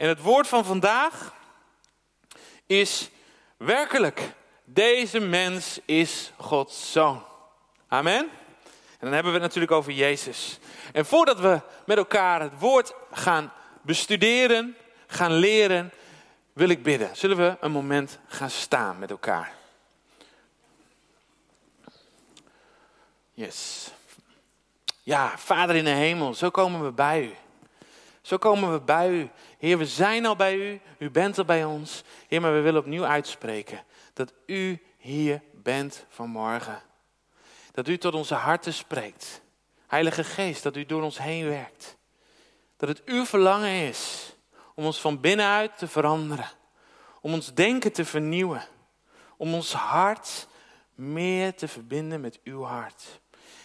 En het woord van vandaag is werkelijk. Deze mens is Gods zoon. Amen. En dan hebben we het natuurlijk over Jezus. En voordat we met elkaar het woord gaan bestuderen, gaan leren, wil ik bidden. Zullen we een moment gaan staan met elkaar? Yes. Ja, Vader in de hemel, zo komen we bij u. Zo komen we bij u. Heer, we zijn al bij u. U bent al bij ons. Heer, maar we willen opnieuw uitspreken dat u hier bent vanmorgen. Dat u tot onze harten spreekt. Heilige Geest, dat u door ons heen werkt. Dat het uw verlangen is om ons van binnenuit te veranderen. Om ons denken te vernieuwen. Om ons hart meer te verbinden met uw hart.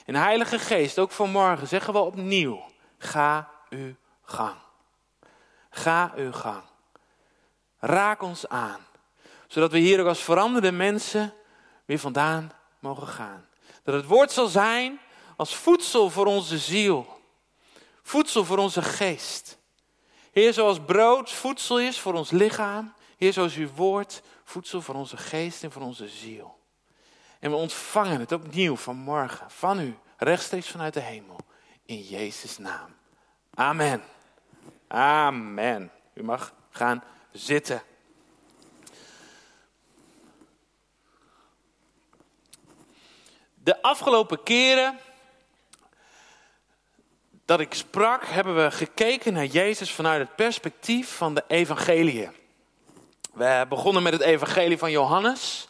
En Heilige Geest, ook vanmorgen zeggen we opnieuw: ga uw gang. Ga uw gang. Raak ons aan, zodat we hier ook als veranderde mensen weer vandaan mogen gaan. Dat het woord zal zijn als voedsel voor onze ziel, voedsel voor onze geest. Heer, zoals brood voedsel is voor ons lichaam, Heer, zoals uw woord voedsel voor onze geest en voor onze ziel. En we ontvangen het opnieuw vanmorgen van u, rechtstreeks vanuit de hemel, in Jezus' naam. Amen. Amen. U mag gaan zitten. De afgelopen keren dat ik sprak, hebben we gekeken naar Jezus vanuit het perspectief van de evangelie. We begonnen met het evangelie van Johannes.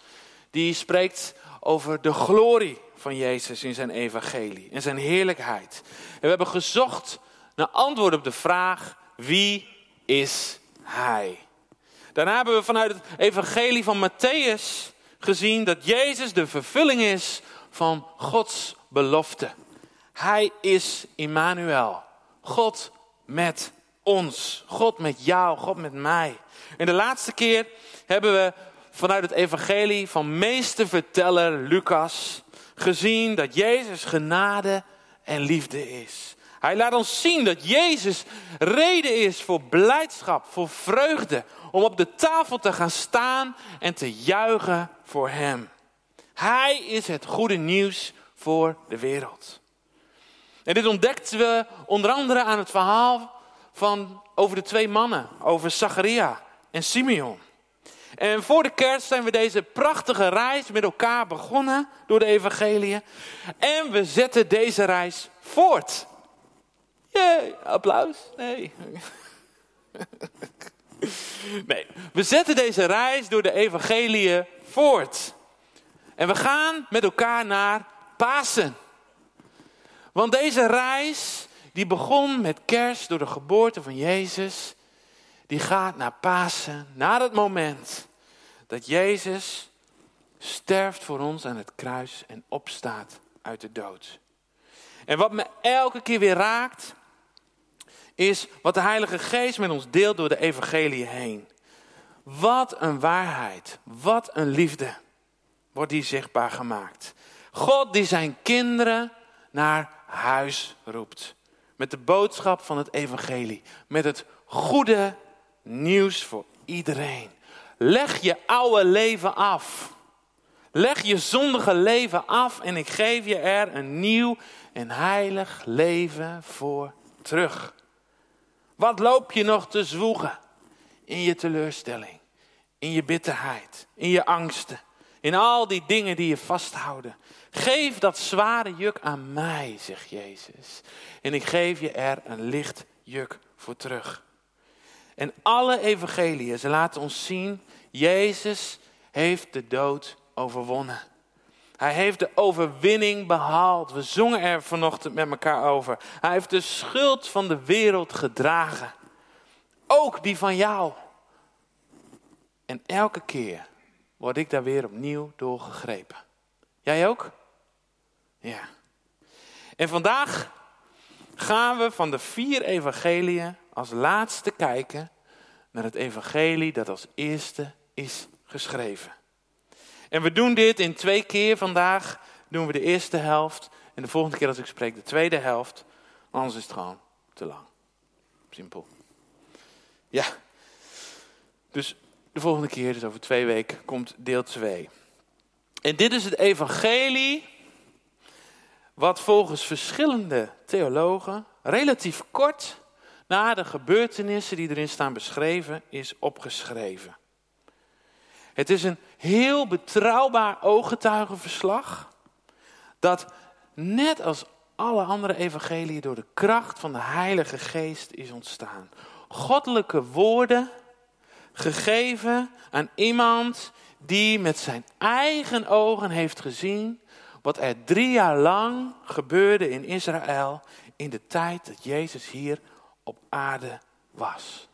Die spreekt over de glorie van Jezus in zijn evangelie en zijn heerlijkheid. En we hebben gezocht naar antwoord op de vraag: wie is Hij? Daarna hebben we vanuit het evangelie van Matthäus gezien dat Jezus de vervulling is van Gods belofte. Hij is Immanuel, God met ons, God met jou, God met mij. En de laatste keer hebben we vanuit het evangelie van meesterverteller Lucas gezien dat Jezus genade en liefde is. Hij laat ons zien dat Jezus reden is voor blijdschap, voor vreugde, om op de tafel te gaan staan en te juichen voor Hem. Hij is het goede nieuws voor de wereld. En dit ontdekten we onder andere aan het verhaal van, over de twee mannen, over Zacharia en Simeon. En voor de kerst zijn we deze prachtige reis met elkaar begonnen door de evangelie. En we zetten deze reis voort. Jee, applaus. Nee. Nee, we zetten deze reis door de evangelie voort. En we gaan met elkaar naar Pasen. Want deze reis, die begon met kerst door de geboorte van Jezus, die gaat naar Pasen, naar het moment dat Jezus sterft voor ons aan het kruis en opstaat uit de dood. En wat me elke keer weer raakt, is wat de Heilige Geest met ons deelt door de evangelie heen. Wat een waarheid, wat een liefde wordt die zichtbaar gemaakt. God die zijn kinderen naar huis roept. Met de boodschap van het evangelie. Met het goede nieuws voor iedereen. Leg je oude leven af. Leg je zondige leven af en ik geef je er een nieuw en heilig leven voor terug. Wat loop je nog te zwoegen in je teleurstelling, in je bitterheid, in je angsten, in al die dingen die je vasthouden? Geef dat zware juk aan mij, zegt Jezus. En ik geef je er een licht juk voor terug. En alle evangeliën, ze laten ons zien, Jezus heeft de dood overwonnen. Hij heeft de overwinning behaald. We zongen er vanochtend met elkaar over. Hij heeft de schuld van de wereld gedragen. Ook die van jou. En elke keer word ik daar weer opnieuw door gegrepen. Jij ook? Ja. En vandaag gaan we van de vier evangeliën als laatste kijken naar het evangelie dat als eerste is geschreven. En we doen dit in twee keer vandaag. Doen we de eerste helft. En de volgende keer als ik spreek de tweede helft. Anders is het gewoon te lang. Simpel. Ja. Dus de volgende keer, dus over twee weken, komt deel 2. En dit is het evangelie wat volgens verschillende theologen relatief kort na de gebeurtenissen die erin staan beschreven is opgeschreven. Het is een heel betrouwbaar ooggetuigenverslag dat net als alle andere evangeliën door de kracht van de Heilige Geest is ontstaan. Goddelijke woorden gegeven aan iemand die met zijn eigen ogen heeft gezien wat er drie jaar lang gebeurde in Israël in de tijd dat Jezus hier op aarde was.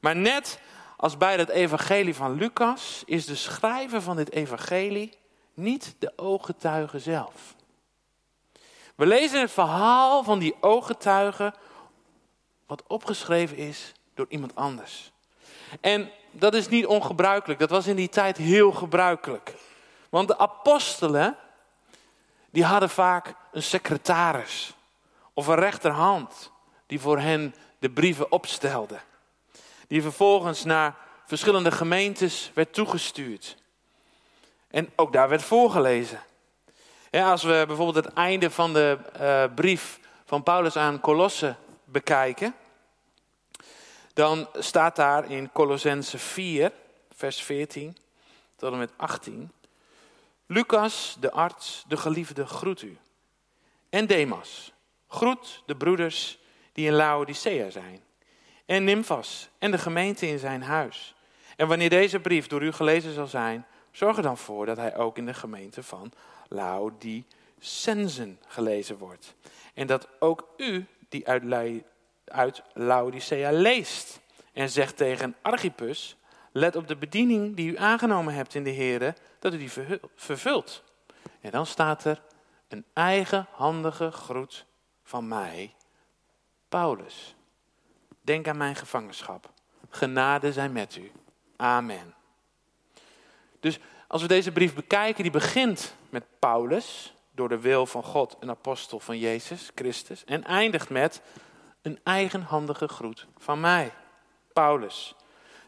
Maar net als bij het evangelie van Lucas is de schrijver van dit evangelie niet de ooggetuige zelf. We lezen het verhaal van die ooggetuige wat opgeschreven is door iemand anders. En dat is niet ongebruikelijk, dat was in die tijd heel gebruikelijk. Want de apostelen, die hadden vaak een secretaris of een rechterhand die voor hen de brieven opstelde. Die vervolgens naar verschillende gemeentes werd toegestuurd. En ook daar werd voorgelezen. Ja, als we bijvoorbeeld het einde van de uh, brief van Paulus aan Colosse bekijken, dan staat daar in Colossense 4, vers 14 tot en met 18. Lucas, de arts, de geliefde, groet u. En Demas, groet de broeders die in Laodicea zijn. En Nymphas en de gemeente in zijn huis. En wanneer deze brief door u gelezen zal zijn, zorg er dan voor dat hij ook in de gemeente van Laodicensen gelezen wordt. En dat ook u, die uit, uit Laodicea leest, en zegt tegen Archippus, let op de bediening die u aangenomen hebt in de Here, dat u die vervult. En dan staat er een eigenhandige groet van mij, Paulus. Denk aan mijn gevangenschap. Genade zijn met u. Amen. Dus als we deze brief bekijken, die begint met Paulus, door de wil van God, een apostel van Jezus Christus, en eindigt met een eigenhandige groet van mij, Paulus.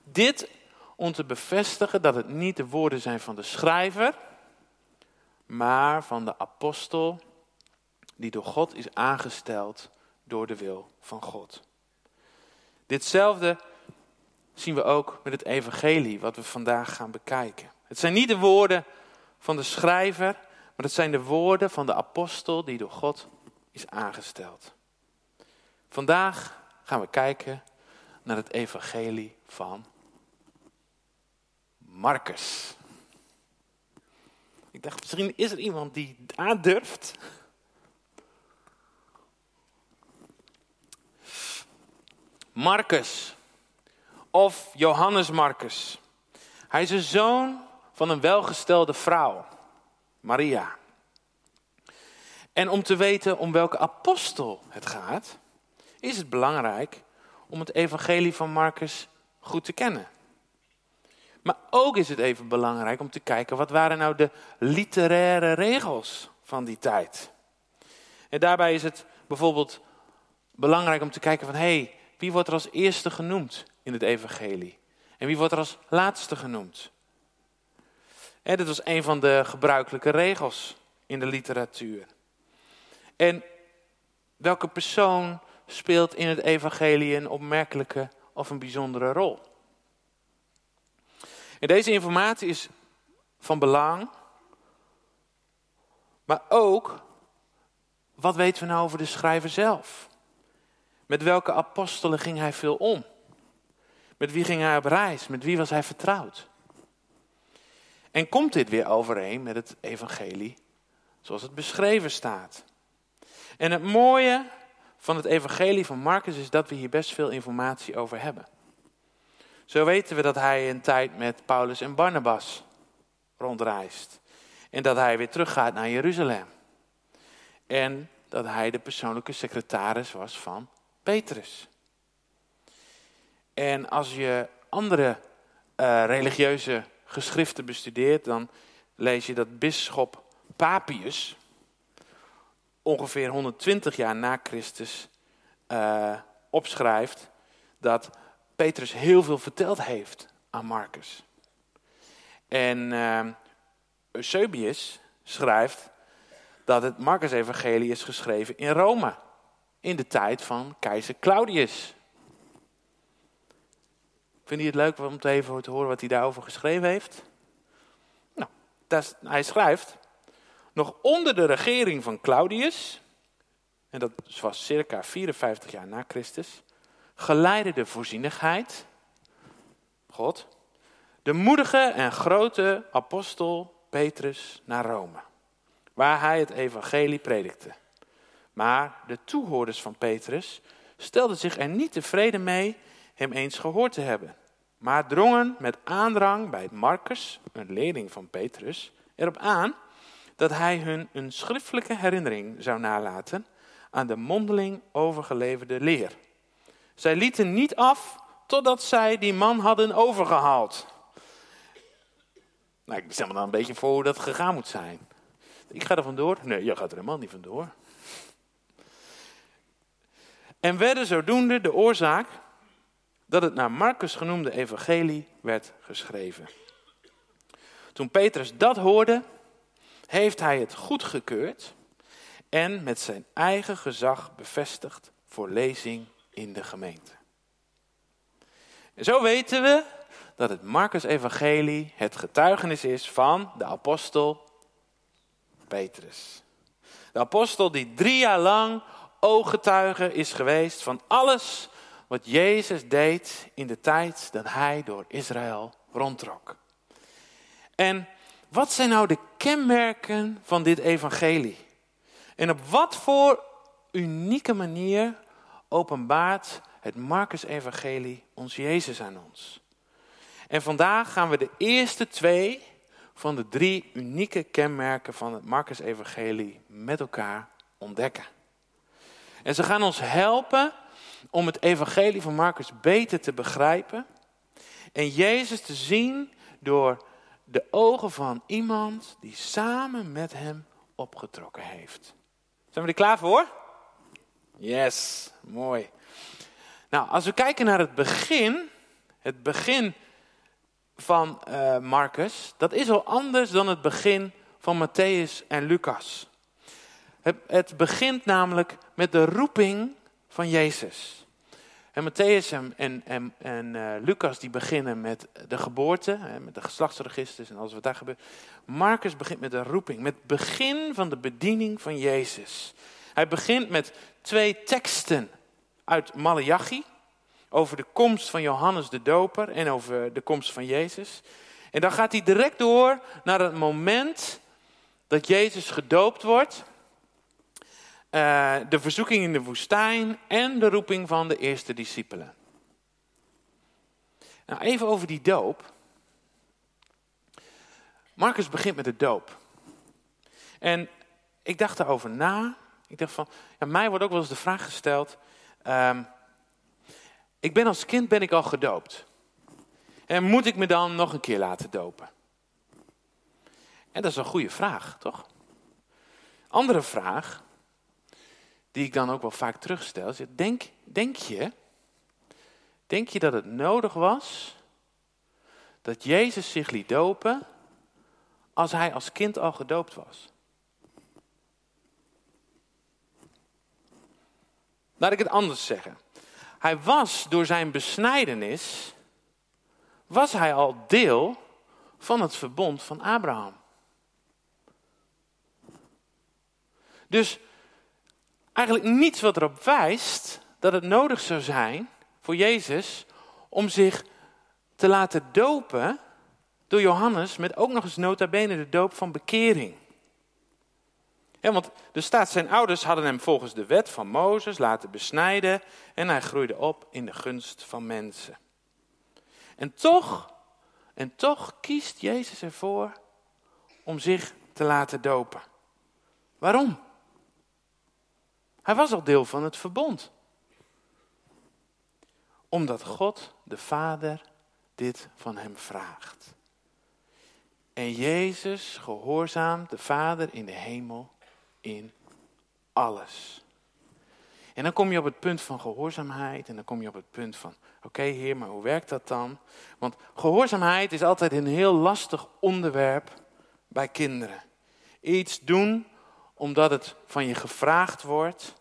Dit om te bevestigen dat het niet de woorden zijn van de schrijver, maar van de apostel die door God is aangesteld door de wil van God. Ditzelfde zien we ook met het evangelie wat we vandaag gaan bekijken. Het zijn niet de woorden van de schrijver, maar het zijn de woorden van de apostel die door God is aangesteld. Vandaag gaan we kijken naar het evangelie van Marcus. Ik dacht, misschien is er iemand die daar Marcus, of Johannes Marcus. Hij is een zoon van een welgestelde vrouw, Maria. En om te weten om welke apostel het gaat, is het belangrijk om het evangelie van Marcus goed te kennen. Maar ook is het even belangrijk om te kijken wat waren nou de literaire regels van die tijd. En daarbij is het bijvoorbeeld belangrijk om te kijken van hey, wie wordt er als eerste genoemd in het evangelie? En wie wordt er als laatste genoemd? En dit was een van de gebruikelijke regels in de literatuur. En welke persoon speelt in het evangelie een opmerkelijke of een bijzondere rol? En deze informatie is van belang, maar ook wat weten we nou over de schrijver zelf? Met welke apostelen ging hij veel om? Met wie ging hij op reis? Met wie was hij vertrouwd? En komt dit weer overeen met het evangelie zoals het beschreven staat? En het mooie van het evangelie van Marcus is dat we hier best veel informatie over hebben. Zo weten we dat hij een tijd met Paulus en Barnabas rondreist. En dat hij weer teruggaat naar Jeruzalem. En dat hij de persoonlijke secretaris was van Petrus. En als je andere uh, religieuze geschriften bestudeert, dan lees je dat bisschop Papius ongeveer 120 jaar na Christus uh, opschrijft dat Petrus heel veel verteld heeft aan Marcus. En uh, Eusebius schrijft dat het Marcus-evangelie is geschreven in Rome. In de tijd van keizer Claudius. Vind je het leuk om te even te horen wat hij daarover geschreven heeft? Nou, hij schrijft, nog onder de regering van Claudius, en dat was circa 54 jaar na Christus, geleidde de voorzienigheid, God, de moedige en grote apostel Petrus naar Rome, waar hij het evangelie predikte. Maar de toehoorders van Petrus stelden zich er niet tevreden mee hem eens gehoord te hebben, maar drongen met aandrang bij Marcus, een leerling van Petrus, erop aan dat hij hun een schriftelijke herinnering zou nalaten aan de mondeling overgeleverde leer. Zij lieten niet af totdat zij die man hadden overgehaald. Nou, ik stel me dan een beetje voor hoe dat gegaan moet zijn. Ik ga er vandoor. Nee, jij gaat er helemaal niet vandoor. En werden zodoende de oorzaak dat het naar Marcus genoemde evangelie werd geschreven. Toen Petrus dat hoorde, heeft hij het goedgekeurd en met zijn eigen gezag bevestigd voor lezing in de gemeente. En zo weten we dat het Marcus-evangelie het getuigenis is van de apostel Petrus. De apostel die drie jaar lang ooggetuige is geweest van alles wat Jezus deed in de tijd dat hij door Israël rondtrok. En wat zijn nou de kenmerken van dit evangelie? En op wat voor unieke manier openbaart het Marcus-evangelie ons Jezus aan ons? En vandaag gaan we de eerste twee van de drie unieke kenmerken van het Marcus-evangelie met elkaar ontdekken. En ze gaan ons helpen om het evangelie van Marcus beter te begrijpen en Jezus te zien door de ogen van iemand die samen met hem opgetrokken heeft. Zijn we er klaar voor? Yes, mooi. Nou, als we kijken naar het begin, het begin van uh, Marcus, dat is al anders dan het begin van Matthäus en Lucas. Het, begint namelijk met de roeping van Jezus. En Matthäus en, en, en, uh, Lucas die beginnen met de geboorte, met de geslachtsregisters en alles wat daar gebeurt. Marcus begint met de roeping, met het begin van de bediening van Jezus. Hij begint met twee teksten uit Malachi over de komst van Johannes de Doper en over de komst van Jezus. En dan gaat hij direct door naar het moment dat Jezus gedoopt wordt. Uh, de verzoeking in de woestijn en de roeping van de eerste discipelen. Nou, even over die doop. Marcus begint met de doop. En ik dacht daarover na. Ik dacht van, ja, mij wordt ook wel eens de vraag gesteld. Um, ik ben als kind ben ik al gedoopt. En moet ik me dan nog een keer laten dopen? En dat is een goede vraag, toch? Andere vraag, die ik dan ook wel vaak terugstel, denk, denk je, denk je dat het nodig was dat Jezus zich liet dopen als hij als kind al gedoopt was? Laat ik het anders zeggen. Hij was door zijn besnijdenis, was hij al deel van het verbond van Abraham. Dus eigenlijk niets wat erop wijst dat het nodig zou zijn voor Jezus om zich te laten dopen door Johannes met ook nog eens nota bene de doop van bekering. Ja, want er staat, zijn ouders hadden hem volgens de wet van Mozes laten besnijden en hij groeide op in de gunst van mensen. En toch, en toch kiest Jezus ervoor om zich te laten dopen. Waarom? Hij was al deel van het verbond. Omdat God, de Vader, dit van hem vraagt. En Jezus gehoorzaamt de Vader in de hemel in alles. En dan kom je op het punt van gehoorzaamheid en dan kom je op het punt van, oké heer, maar hoe werkt dat dan? Want gehoorzaamheid is altijd een heel lastig onderwerp bij kinderen. Iets doen omdat het van je gevraagd wordt,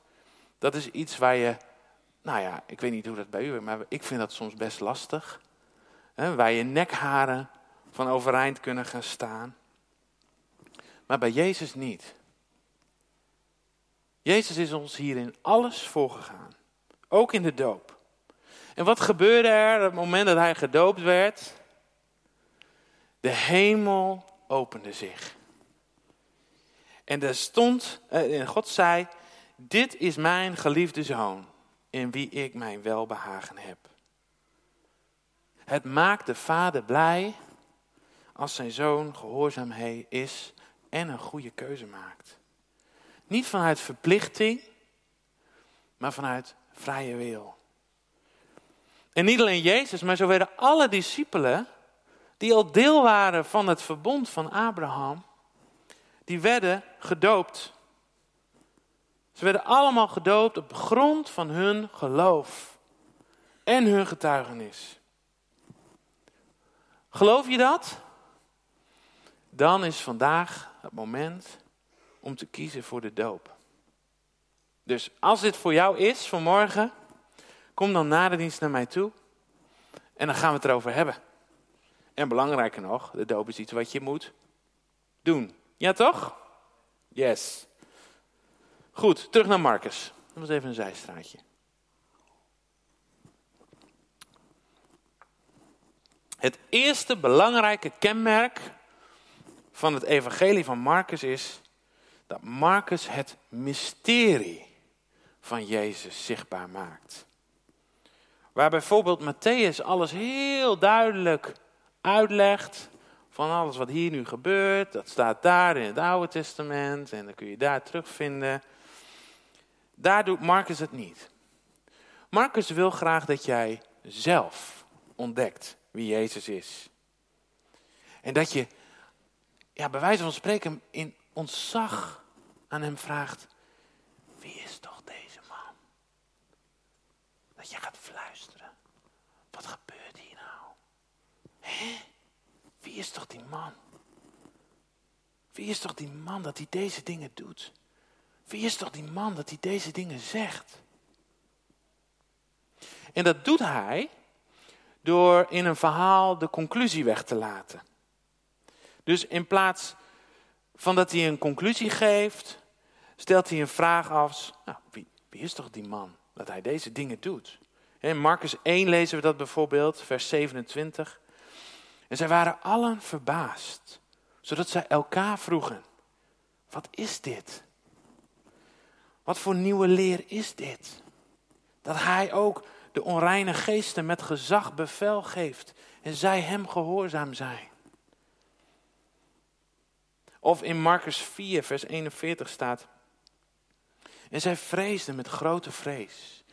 dat is iets waar je, nou ja, ik weet niet hoe dat bij u is, maar ik vind dat soms best lastig. Hè, waar je nekharen van overeind kunnen gaan staan. Maar bij Jezus niet. Jezus is ons hier in alles voorgegaan. Ook in de doop. En wat gebeurde er op het moment dat hij gedoopt werd? De hemel opende zich. En er stond, eh, en God zei, dit is mijn geliefde zoon, in wie ik mijn welbehagen heb. Het maakt de vader blij als zijn zoon gehoorzaam is en een goede keuze maakt. Niet vanuit verplichting, maar vanuit vrije wil. En niet alleen Jezus, maar zo werden alle discipelen die al deel waren van het verbond van Abraham, die werden gedoopt. Ze werden allemaal gedoopt op grond van hun geloof en hun getuigenis. Geloof je dat? Dan is vandaag het moment om te kiezen voor de doop. Dus als dit voor jou is vanmorgen, kom dan na de dienst naar mij toe en dan gaan we het erover hebben. En belangrijker nog, de doop is iets wat je moet doen. Ja toch? Yes. Goed, terug naar Marcus. Dat was even een zijstraatje. Het eerste belangrijke kenmerk van het evangelie van Marcus is dat Marcus het mysterie van Jezus zichtbaar maakt. Waar bijvoorbeeld Matthäus alles heel duidelijk uitlegt van alles wat hier nu gebeurt. Dat staat daar in het Oude Testament en dan kun je daar terugvinden. Daar doet Marcus het niet. Marcus wil graag dat jij zelf ontdekt wie Jezus is. En dat je, ja, bij wijze van spreken, in ontzag aan hem vraagt: Wie is toch deze man? Dat je gaat fluisteren. Wat gebeurt hier nou? Hé? Wie is toch die man? Wie is toch die man dat hij deze dingen doet? Wie is toch die man dat hij deze dingen zegt? En dat doet hij door in een verhaal de conclusie weg te laten. Dus in plaats van dat hij een conclusie geeft, stelt hij een vraag af. Nou, wie, wie is toch die man dat hij deze dingen doet? In Marcus 1 lezen we dat bijvoorbeeld, vers 27. En zij waren allen verbaasd, zodat zij elkaar vroegen: Wat is dit? Wat voor nieuwe leer is dit? Dat hij ook de onreine geesten met gezag bevel geeft en zij hem gehoorzaam zijn. Of in Marcus 4, vers 41 staat. En zij vreesden met grote vrees.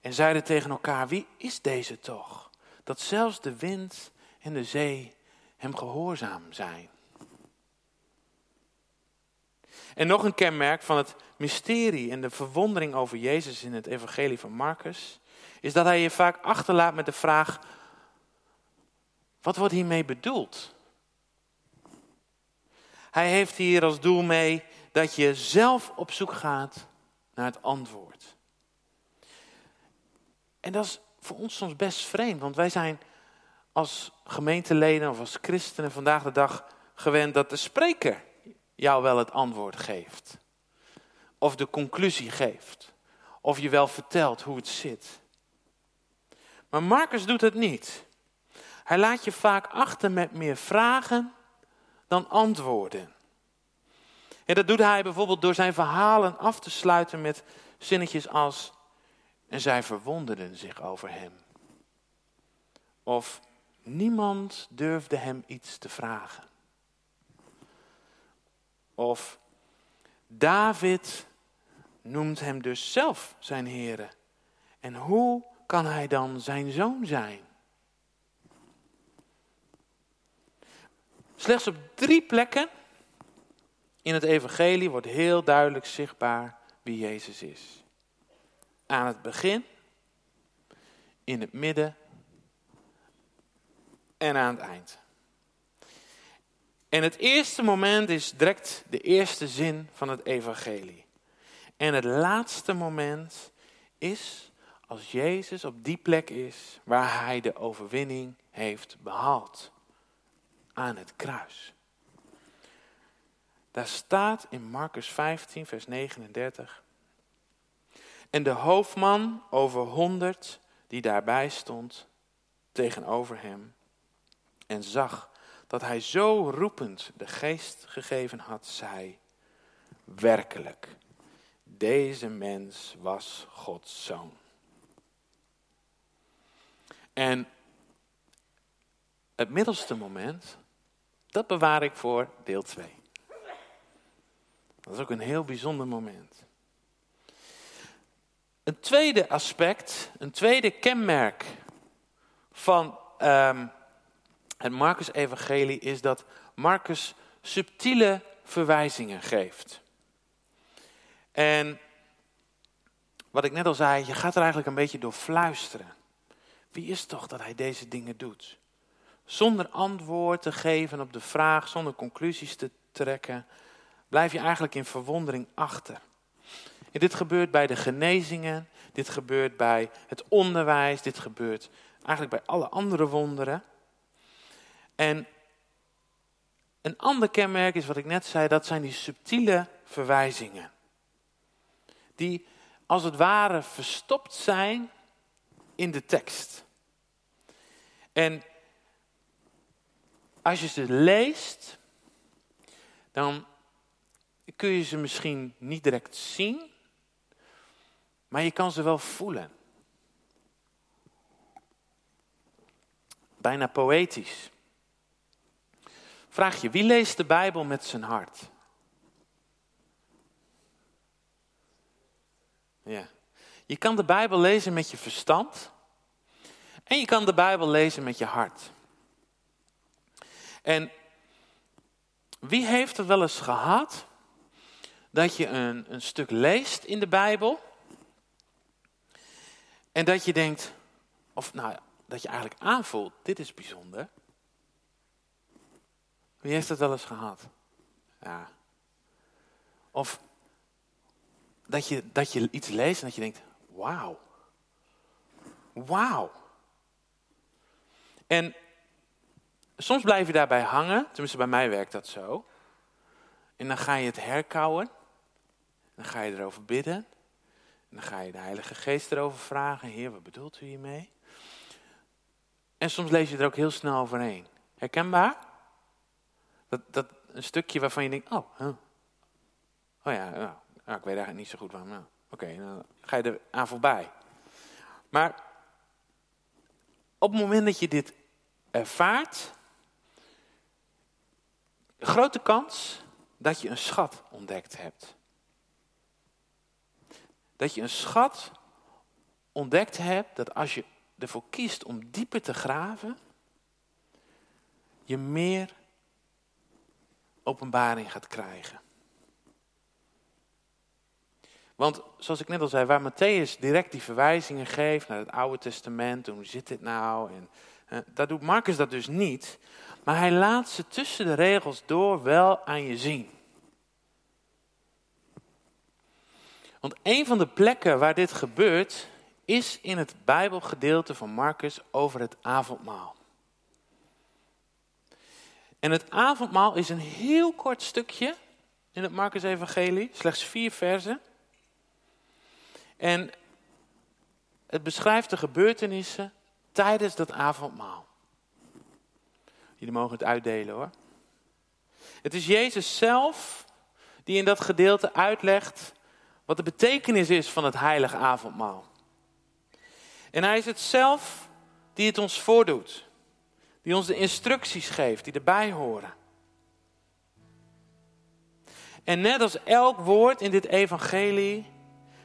En zeiden tegen elkaar: Wie is deze toch? Dat zelfs de wind en de zee hem gehoorzaam zijn. En nog een kenmerk van het mysterie en de verwondering over Jezus in het evangelie van Marcus is dat hij je vaak achterlaat met de vraag: wat wordt hiermee bedoeld? Hij heeft hier als doel mee dat je zelf op zoek gaat naar het antwoord. En dat is voor ons soms best vreemd, want wij zijn als gemeenteleden of als christenen vandaag de dag gewend dat de spreker jou wel het antwoord geeft. Of de conclusie geeft. Of je wel vertelt hoe het zit. Maar Marcus doet het niet. Hij laat je vaak achter met meer vragen dan antwoorden. En dat doet hij bijvoorbeeld door zijn verhalen af te sluiten met zinnetjes als en zij verwonderden zich over hem. Of niemand durfde hem iets te vragen. Of David noemt hem dus zelf zijn Here. En hoe kan hij dan zijn zoon zijn? Slechts op drie plekken in het evangelie wordt heel duidelijk zichtbaar wie Jezus is. aan het begin, in het midden en aan het eind. En het eerste moment is direct de eerste zin van het evangelie. En het laatste moment is als Jezus op die plek is waar hij de overwinning heeft behaald. Aan het kruis. Daar staat in Marcus 15, vers 39. En de hoofdman over honderd die daarbij stond tegenover hem en zag dat hij zo roepend de geest gegeven had, zei, werkelijk, deze mens was Gods zoon. En het middelste moment, dat bewaar ik voor deel 2. Dat is ook een heel bijzonder moment. Een tweede aspect, een tweede kenmerk van um, het Marcus-evangelie is dat Marcus subtiele verwijzingen geeft. En wat ik net al zei, je gaat er eigenlijk een beetje door fluisteren. Wie is toch dat hij deze dingen doet? Zonder antwoord te geven op de vraag, zonder conclusies te trekken, blijf je eigenlijk in verwondering achter. En dit gebeurt bij de genezingen, dit gebeurt bij het onderwijs, dit gebeurt eigenlijk bij alle andere wonderen. En een ander kenmerk is wat ik net zei, dat zijn die subtiele verwijzingen. Die als het ware verstopt zijn in de tekst. En als je ze leest, dan kun je ze misschien niet direct zien, maar je kan ze wel voelen. Bijna poëtisch. Vraag je, wie leest de Bijbel met zijn hart? Ja. Je kan de Bijbel lezen met je verstand. En je kan de Bijbel lezen met je hart. En wie heeft er wel eens gehad dat je een, een stuk leest in de Bijbel en dat je denkt, of nou, dat je eigenlijk aanvoelt, dit is bijzonder. Wie heeft dat wel eens gehad? Ja. Of dat je, dat je iets leest en dat je denkt, wauw. Wauw. En soms blijf je daarbij hangen, tenminste bij mij werkt dat zo. En dan ga je het herkauwen. Dan ga je erover bidden. En dan ga je de Heilige Geest erover vragen. Heer, wat bedoelt u hiermee? En soms lees je er ook heel snel overheen. Herkenbaar? Dat, dat een stukje waarvan je denkt, oh, oh ja, nou, ik weet eigenlijk niet zo goed waarom. Nou, Oké, dan ga je er aan voorbij. Maar op het moment dat je dit ervaart, grote kans dat je een schat ontdekt hebt. Dat je een schat ontdekt hebt dat als je ervoor kiest om dieper te graven, je meer openbaring gaat krijgen. Want zoals ik net al zei, waar Matthäus direct die verwijzingen geeft naar het Oude Testament, hoe zit dit nou? En, daar doet Marcus dat dus niet. Maar hij laat ze tussen de regels door wel aan je zien. Want een van de plekken waar dit gebeurt, is in het Bijbelgedeelte van Marcus over het avondmaal. En het avondmaal is een heel kort stukje in het Marcus-evangelie, slechts vier versen. En het beschrijft de gebeurtenissen tijdens dat avondmaal. Jullie mogen het uitdelen hoor. Het is Jezus zelf die in dat gedeelte uitlegt wat de betekenis is van het heilige avondmaal. En hij is het zelf die het ons voordoet. Die ons de instructies geeft, die erbij horen. En net als elk woord in dit evangelie,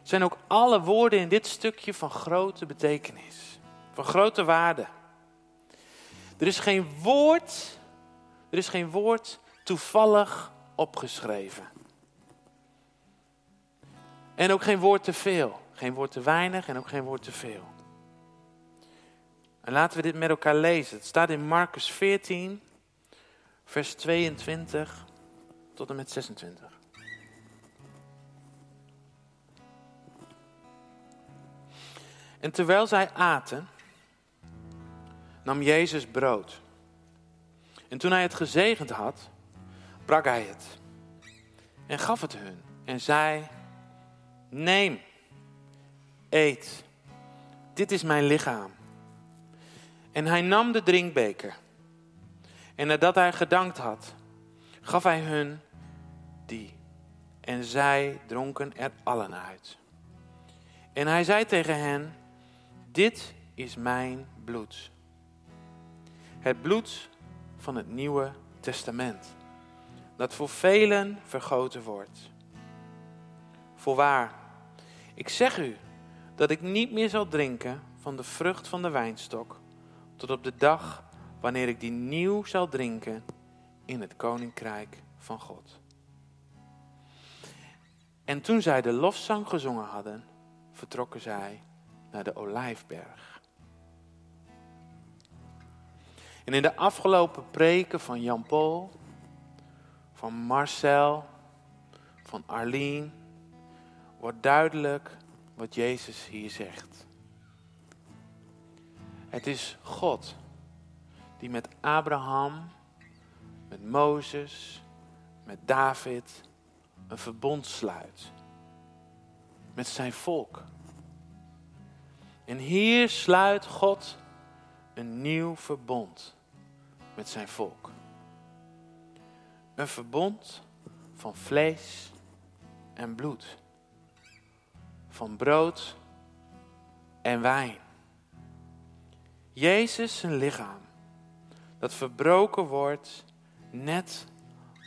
zijn ook alle woorden in dit stukje van grote betekenis. Van grote waarde. Er is geen woord, er is geen woord toevallig opgeschreven. En ook geen woord te veel. Geen woord te weinig en ook geen woord te veel. En laten we dit met elkaar lezen. Het staat in Marcus 14, vers 22 tot en met 26. En terwijl zij aten, nam Jezus brood. En toen hij het gezegend had, brak hij het en gaf het hun en zei: Neem, eet, dit is mijn lichaam. En hij nam de drinkbeker. En nadat hij gedankt had, gaf hij hun die. En zij dronken er allen uit. En hij zei tegen hen: Dit is mijn bloed. Het bloed van het Nieuwe Testament, dat voor velen vergoten wordt. Voorwaar, ik zeg u dat ik niet meer zal drinken van de vrucht van de wijnstok, tot op de dag wanneer ik die nieuw zal drinken in het koninkrijk van God. En toen zij de lofzang gezongen hadden, vertrokken zij naar de Olijfberg. En in de afgelopen preken van Jan Paul, van Marcel, van Arlene, wordt duidelijk wat Jezus hier zegt. Het is God die met Abraham, met Mozes, met David een verbond sluit. Met zijn volk. En hier sluit God een nieuw verbond met zijn volk. Een verbond van vlees en bloed. Van brood en wijn. Jezus zijn lichaam, dat verbroken wordt net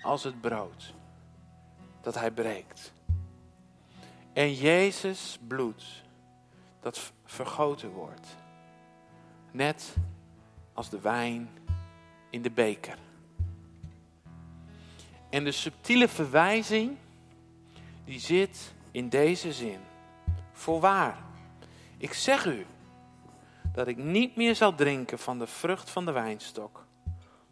als het brood dat hij breekt. En Jezus bloed dat vergoten wordt, net als de wijn in de beker. En de subtiele verwijzing die zit in deze zin. Voorwaar, ik zeg u dat ik niet meer zal drinken van de vrucht van de wijnstok,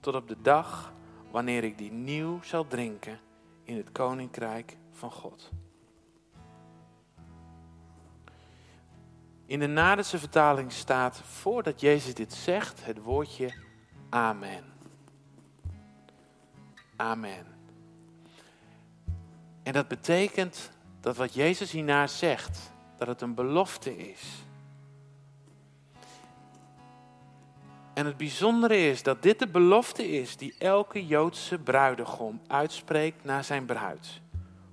tot op de dag wanneer ik die nieuw zal drinken in het koninkrijk van God. In de Nadense vertaling staat, voordat Jezus dit zegt, het woordje Amen. Amen. En dat betekent dat wat Jezus hierna zegt, dat het een belofte is. En het bijzondere is dat dit de belofte is die elke Joodse bruidegom uitspreekt naar zijn bruid.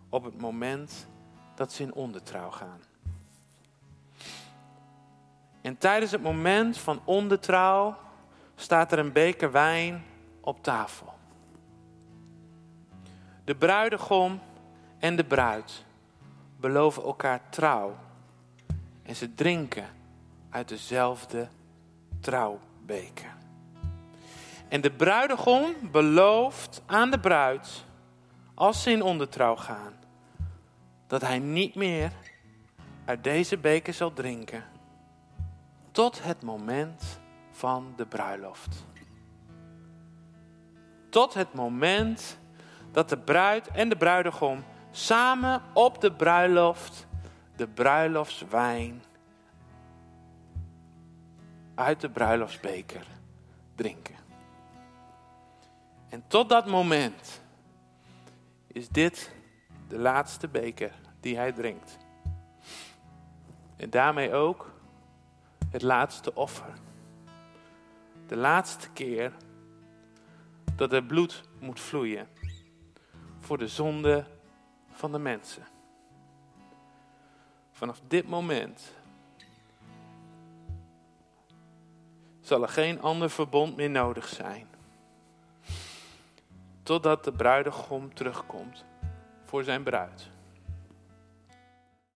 Op het moment dat ze in ondertrouw gaan. En tijdens het moment van ondertrouw staat er een beker wijn op tafel. De bruidegom en de bruid beloven elkaar trouw. En ze drinken uit dezelfde trouwbeker. En de bruidegom belooft aan de bruid, als ze in ondertrouw gaan, dat hij niet meer uit deze beker zal drinken tot het moment van de bruiloft. Tot het moment dat de bruid en de bruidegom samen op de bruiloft de bruiloftswijn uit de bruiloftsbeker drinken. En tot dat moment is dit de laatste beker die hij drinkt. En daarmee ook het laatste offer. De laatste keer dat er bloed moet vloeien voor de zonde van de mensen. Vanaf dit moment zal er geen ander verbond meer nodig zijn. Totdat de bruidegom terugkomt voor zijn bruid.